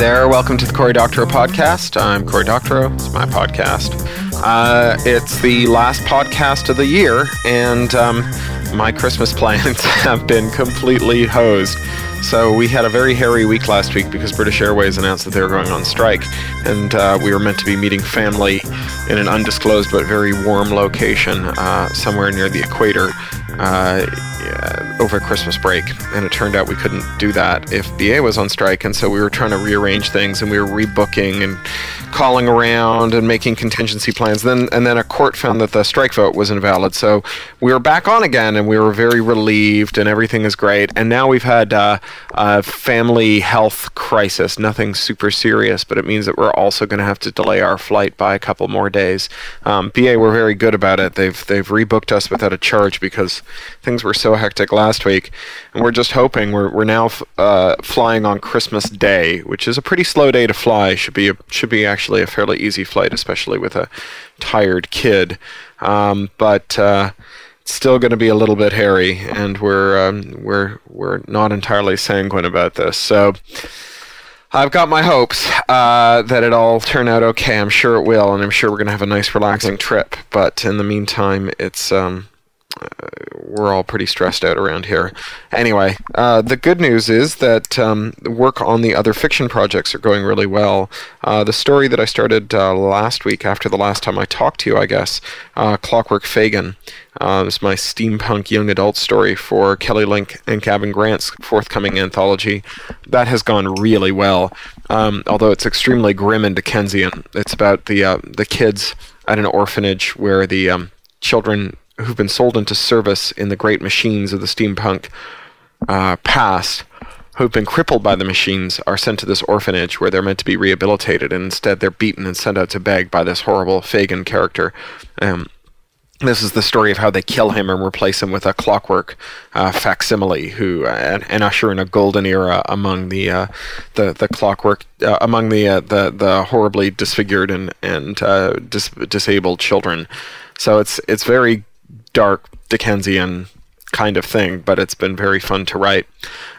there. Welcome to the Cory Doctorow podcast. I'm Cory Doctorow. It's my podcast. Uh, it's the last podcast of the year, and um, my Christmas plans have been completely hosed. So we had a very hairy week last week because British Airways announced that they were going on strike, and uh, we were meant to be meeting family in an undisclosed but very warm location uh, somewhere near the equator uh, over Christmas break. And it turned out we couldn't do that if BA was on strike, and so we were trying to rearrange things, and we were rebooking and calling around and making contingency plans. Then and then a court found that the strike vote was invalid, so we were back on again, and we were very relieved, and everything is great. And now we've had uh, a family health crisis, nothing super serious, but it means that we're also going to have to delay our flight by a couple more days. Um, BA were very good about it. They've they've rebooked us without a charge because things were so hectic last week, and we're just hoping we're we're now uh, flying on Christmas Day, which is a pretty slow day to fly. Should be a, should be actually a fairly easy flight, especially with a tired kid. Um, but uh, it's still going to be a little bit hairy, and we're um, we're we're not entirely sanguine about this. So. I've got my hopes uh, that it all turn out okay. I'm sure it will, and I'm sure we're going to have a nice, relaxing trip. But in the meantime, it's um, we're all pretty stressed out around here. Anyway, uh, the good news is that um, work on the other fiction projects are going really well. Uh, the story that I started uh, last week, after the last time I talked to you, I guess, uh, Clockwork Fagin, uh, is my steampunk young adult story for Kelly Link and Gavin Grant's forthcoming anthology. That has gone really well, um, although it's extremely grim and Dickensian. It's about the the kids at an orphanage where the um, children who've been sold into service in the great machines of the steampunk uh, past, who've been crippled by the machines, are sent to this orphanage where they're meant to be rehabilitated, and instead they're beaten and sent out to beg by this horrible Fagin character. Um, this is the story of how they kill him and replace him with a clockwork uh, facsimile, who uh, and, usher in a golden era among the uh, the the clockwork uh, among the uh, the the horribly disfigured and and uh, dis- disabled children. So it's it's very dark Dickensian kind of thing, but it's been very fun to write.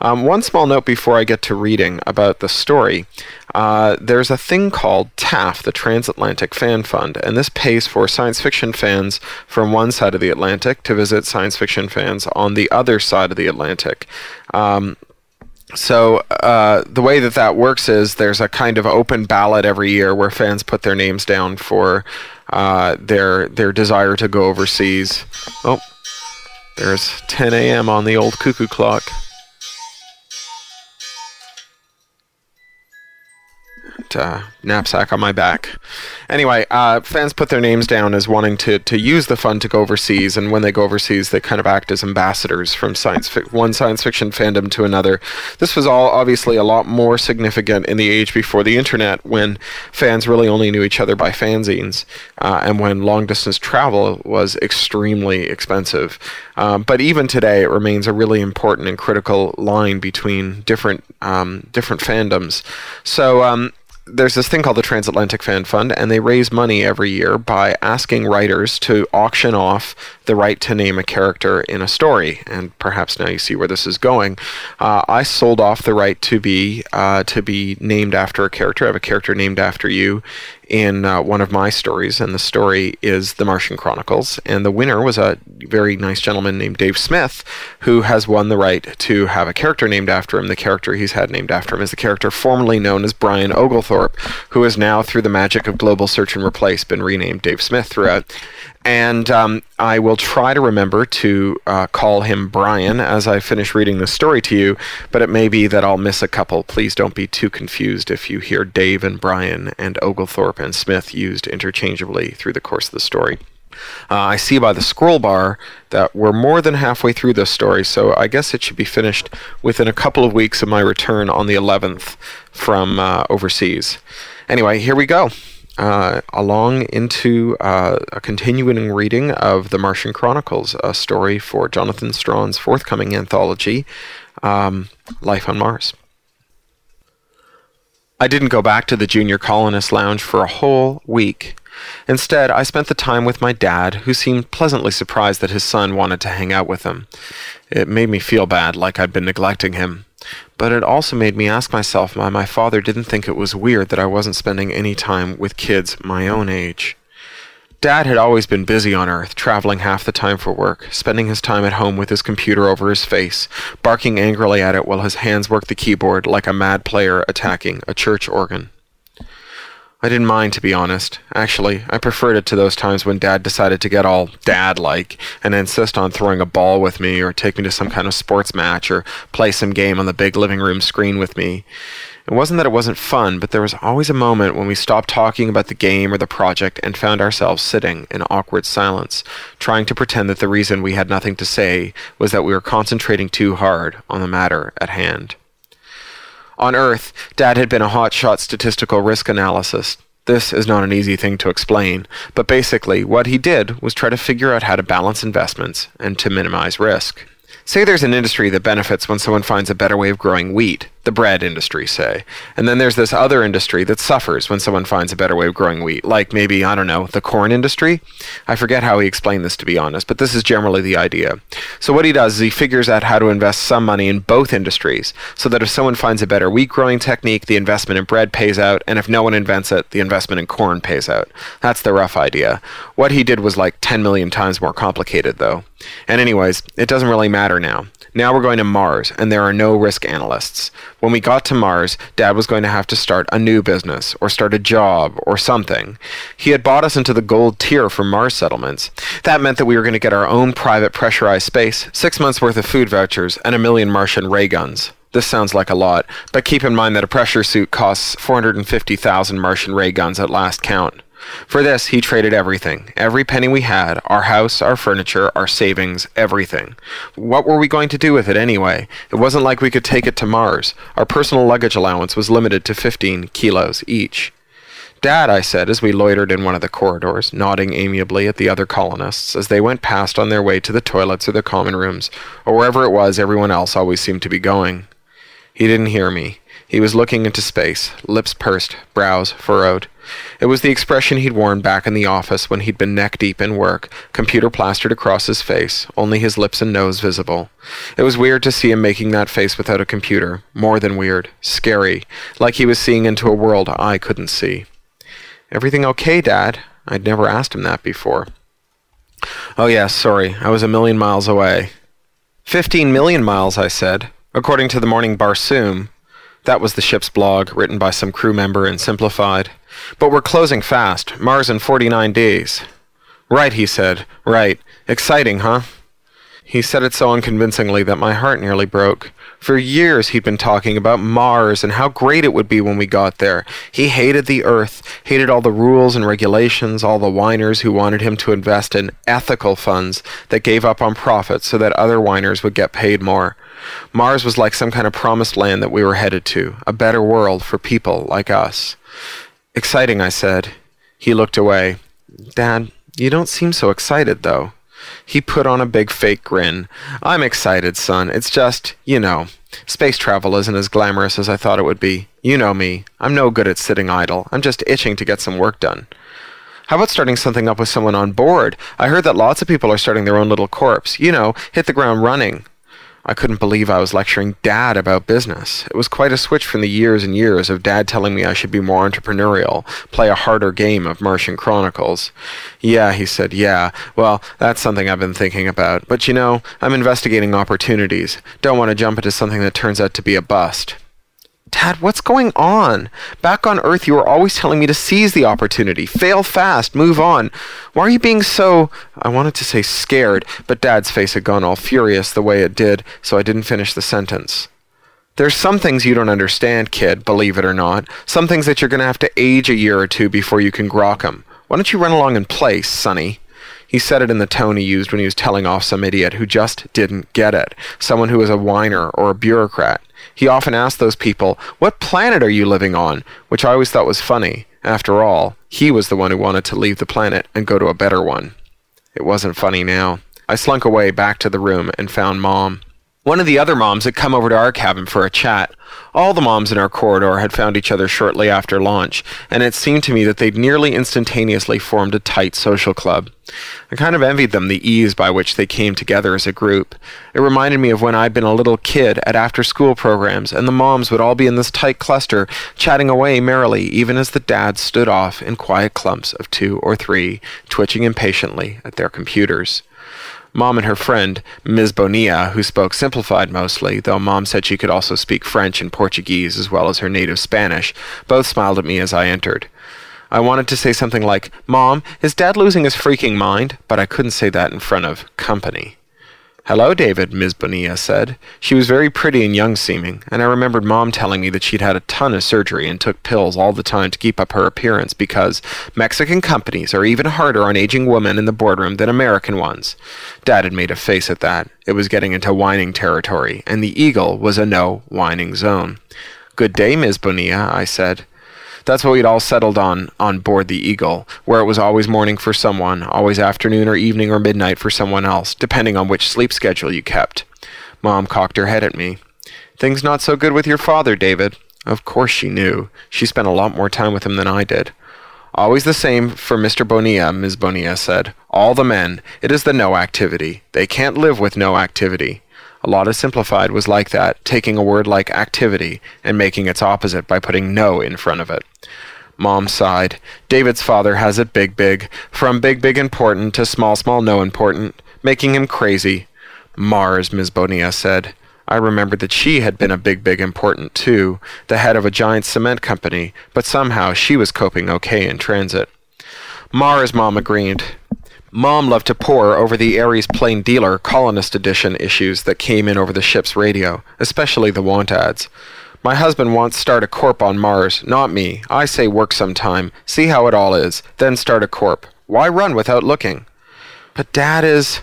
Um, one small note before I get to reading about the story. Uh, there's a thing called TAFF, the Transatlantic Fan Fund, and this pays for science fiction fans from one side of the Atlantic to visit science fiction fans on the other side of the Atlantic. Um, so uh, the way that that works is there's a kind of open ballot every year where fans put their names down for uh, their their desire to go overseas. Oh, there's 10 a.m. on the old cuckoo clock. Uh, knapsack on my back. Anyway, uh, fans put their names down as wanting to, to use the fund to go overseas, and when they go overseas, they kind of act as ambassadors from science fi- one science fiction fandom to another. This was all obviously a lot more significant in the age before the internet, when fans really only knew each other by fanzines, uh, and when long distance travel was extremely expensive. Um, but even today, it remains a really important and critical line between different um, different fandoms. So. Um, there's this thing called the Transatlantic Fan Fund, and they raise money every year by asking writers to auction off the right to name a character in a story. And perhaps now you see where this is going. Uh, I sold off the right to be uh, to be named after a character. I have a character named after you in uh, one of my stories, and the story is The Martian Chronicles. And the winner was a very nice gentleman named Dave Smith, who has won the right to have a character named after him. The character he's had named after him is the character formerly known as Brian Oglethorpe, who has now, through the magic of global search and replace, been renamed Dave Smith throughout and um, I will try to remember to uh, call him Brian as I finish reading the story to you, but it may be that I'll miss a couple. Please don't be too confused if you hear Dave and Brian and Oglethorpe and Smith used interchangeably through the course of the story. Uh, I see by the scroll bar that we're more than halfway through this story, so I guess it should be finished within a couple of weeks of my return on the 11th from uh, overseas. Anyway, here we go uh, along into uh, a continuing reading of The Martian Chronicles, a story for Jonathan Strahan's forthcoming anthology, um, Life on Mars. I didn't go back to the Junior Colonist Lounge for a whole week. Instead, I spent the time with my dad, who seemed pleasantly surprised that his son wanted to hang out with him. It made me feel bad, like I'd been neglecting him. But it also made me ask myself why my father didn't think it was weird that I wasn't spending any time with kids my own age. Dad had always been busy on Earth, traveling half the time for work, spending his time at home with his computer over his face, barking angrily at it while his hands worked the keyboard like a mad player attacking a church organ. I didn't mind, to be honest. Actually, I preferred it to those times when Dad decided to get all dad like and insist on throwing a ball with me or take me to some kind of sports match or play some game on the big living room screen with me. It wasn't that it wasn't fun, but there was always a moment when we stopped talking about the game or the project and found ourselves sitting in awkward silence, trying to pretend that the reason we had nothing to say was that we were concentrating too hard on the matter at hand. On Earth, Dad had been a hotshot statistical risk analyst. This is not an easy thing to explain, but basically, what he did was try to figure out how to balance investments and to minimize risk. Say there's an industry that benefits when someone finds a better way of growing wheat, the bread industry, say. And then there's this other industry that suffers when someone finds a better way of growing wheat, like maybe, I don't know, the corn industry? I forget how he explained this, to be honest, but this is generally the idea. So what he does is he figures out how to invest some money in both industries, so that if someone finds a better wheat growing technique, the investment in bread pays out, and if no one invents it, the investment in corn pays out. That's the rough idea. What he did was like 10 million times more complicated, though. And anyways, it doesn't really matter now. Now we're going to Mars, and there are no risk analysts. When we got to Mars, Dad was going to have to start a new business, or start a job, or something. He had bought us into the gold tier for Mars settlements. That meant that we were going to get our own private pressurized space, six months worth of food vouchers, and a million Martian ray guns. This sounds like a lot, but keep in mind that a pressure suit costs 450,000 Martian ray guns at last count. For this, he traded everything. Every penny we had our house, our furniture, our savings, everything. What were we going to do with it anyway? It wasn't like we could take it to Mars. Our personal luggage allowance was limited to 15 kilos each. Dad, I said as we loitered in one of the corridors, nodding amiably at the other colonists as they went past on their way to the toilets or the common rooms, or wherever it was everyone else always seemed to be going. He didn't hear me. He was looking into space, lips pursed, brows furrowed. It was the expression he'd worn back in the office when he'd been neck deep in work, computer plastered across his face, only his lips and nose visible. It was weird to see him making that face without a computer. More than weird. Scary. Like he was seeing into a world I couldn't see. Everything okay, Dad? I'd never asked him that before. Oh, yes, sorry. I was a million miles away. Fifteen million miles, I said. According to the morning Barsoom, that was the ship's blog, written by some crew member and simplified. But we're closing fast. Mars in 49 days. Right, he said. Right. Exciting, huh? He said it so unconvincingly that my heart nearly broke. For years he'd been talking about Mars and how great it would be when we got there. He hated the Earth, hated all the rules and regulations, all the whiners who wanted him to invest in ethical funds that gave up on profits so that other whiners would get paid more. Mars was like some kind of promised land that we were headed to, a better world for people like us. Exciting, I said. He looked away. Dad, you don't seem so excited, though. He put on a big fake grin. I'm excited, son. It's just, you know, space travel isn't as glamorous as I thought it would be. You know me. I'm no good at sitting idle. I'm just itching to get some work done. How about starting something up with someone on board? I heard that lots of people are starting their own little corps. You know, hit the ground running. I couldn't believe I was lecturing Dad about business. It was quite a switch from the years and years of Dad telling me I should be more entrepreneurial, play a harder game of Martian Chronicles. Yeah, he said, yeah. Well, that's something I've been thinking about. But you know, I'm investigating opportunities. Don't want to jump into something that turns out to be a bust. Dad, what's going on? Back on Earth, you were always telling me to seize the opportunity, fail fast, move on. Why are you being so. I wanted to say scared, but Dad's face had gone all furious the way it did, so I didn't finish the sentence. There's some things you don't understand, kid, believe it or not. Some things that you're going to have to age a year or two before you can grok 'em. Why don't you run along and play, sonny? He said it in the tone he used when he was telling off some idiot who just didn't get it, someone who was a whiner or a bureaucrat. He often asked those people, What planet are you living on? which I always thought was funny. After all, he was the one who wanted to leave the planet and go to a better one. It wasn't funny now. I slunk away back to the room and found Mom. One of the other moms had come over to our cabin for a chat. All the moms in our corridor had found each other shortly after launch, and it seemed to me that they'd nearly instantaneously formed a tight social club. I kind of envied them the ease by which they came together as a group. It reminded me of when I'd been a little kid at after school programs, and the moms would all be in this tight cluster, chatting away merrily, even as the dads stood off in quiet clumps of two or three, twitching impatiently at their computers. Mom and her friend, Ms. Bonilla, who spoke simplified mostly, though Mom said she could also speak French and Portuguese as well as her native Spanish, both smiled at me as I entered. I wanted to say something like, Mom, is Dad losing his freaking mind? But I couldn't say that in front of company. Hello, David, Ms. Bonilla said. She was very pretty and young seeming, and I remembered Mom telling me that she'd had a ton of surgery and took pills all the time to keep up her appearance because Mexican companies are even harder on aging women in the boardroom than American ones. Dad had made a face at that. It was getting into whining territory, and the Eagle was a no whining zone. Good day, Ms. Bonilla, I said. That's what we'd all settled on on board the Eagle, where it was always morning for someone, always afternoon or evening or midnight for someone else, depending on which sleep schedule you kept. Mom cocked her head at me. Things not so good with your father, David. Of course she knew. She spent a lot more time with him than I did. Always the same for Mr. Bonilla, Ms. Bonilla said. All the men. It is the no activity. They can't live with no activity. A lot of simplified was like that, taking a word like activity and making its opposite by putting no in front of it. Mom sighed. David's father has it big, big. From big, big important to small, small, no important. Making him crazy. Mars, Ms. Bonilla said. I remembered that she had been a big, big important too, the head of a giant cement company, but somehow she was coping okay in transit. Mars, Mom agreed. Mom loved to pore over the Aries Plain Dealer Colonist Edition issues that came in over the ship's radio, especially the want ads. My husband wants start a corp on Mars, not me. I say work some time, see how it all is, then start a corp. Why run without looking? But Dad is.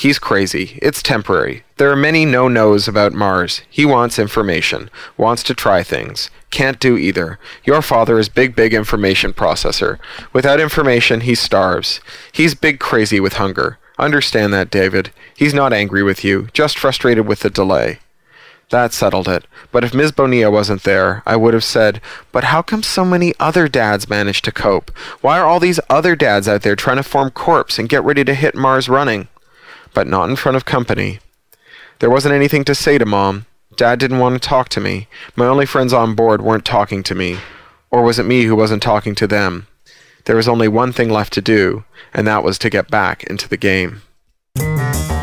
He's crazy. It's temporary. There are many no nos about Mars. He wants information, wants to try things. Can't do either. Your father is big, big information processor. Without information, he starves. He's big crazy with hunger. Understand that, David. He's not angry with you, just frustrated with the delay. That settled it. But if Ms. Bonilla wasn't there, I would have said, But how come so many other dads manage to cope? Why are all these other dads out there trying to form corps and get ready to hit Mars running? But not in front of company. There wasn't anything to say to Mom. Dad didn't want to talk to me. My only friends on board weren't talking to me. Or was it me who wasn't talking to them? There was only one thing left to do, and that was to get back into the game.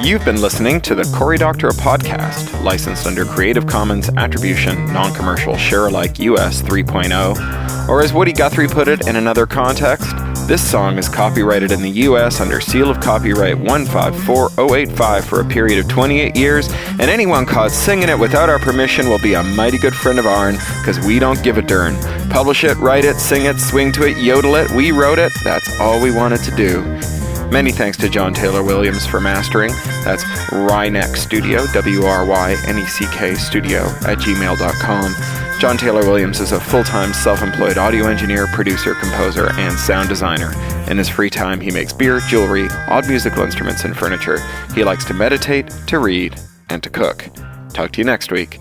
You've been listening to the Cory Doctorow podcast, licensed under Creative Commons Attribution, Non Commercial Share Alike US 3.0. Or as Woody Guthrie put it in another context, this song is copyrighted in the US under seal of copyright 154085 for a period of 28 years, and anyone caught singing it without our permission will be a mighty good friend of ourn, because we don't give a darn. Publish it, write it, sing it, swing to it, yodel it, we wrote it, that's all we wanted to do. Many thanks to John Taylor Williams for mastering. That's Wryneck Studio, W R Y N E C K Studio at gmail.com. John Taylor Williams is a full time self employed audio engineer, producer, composer, and sound designer. In his free time, he makes beer, jewelry, odd musical instruments, and furniture. He likes to meditate, to read, and to cook. Talk to you next week.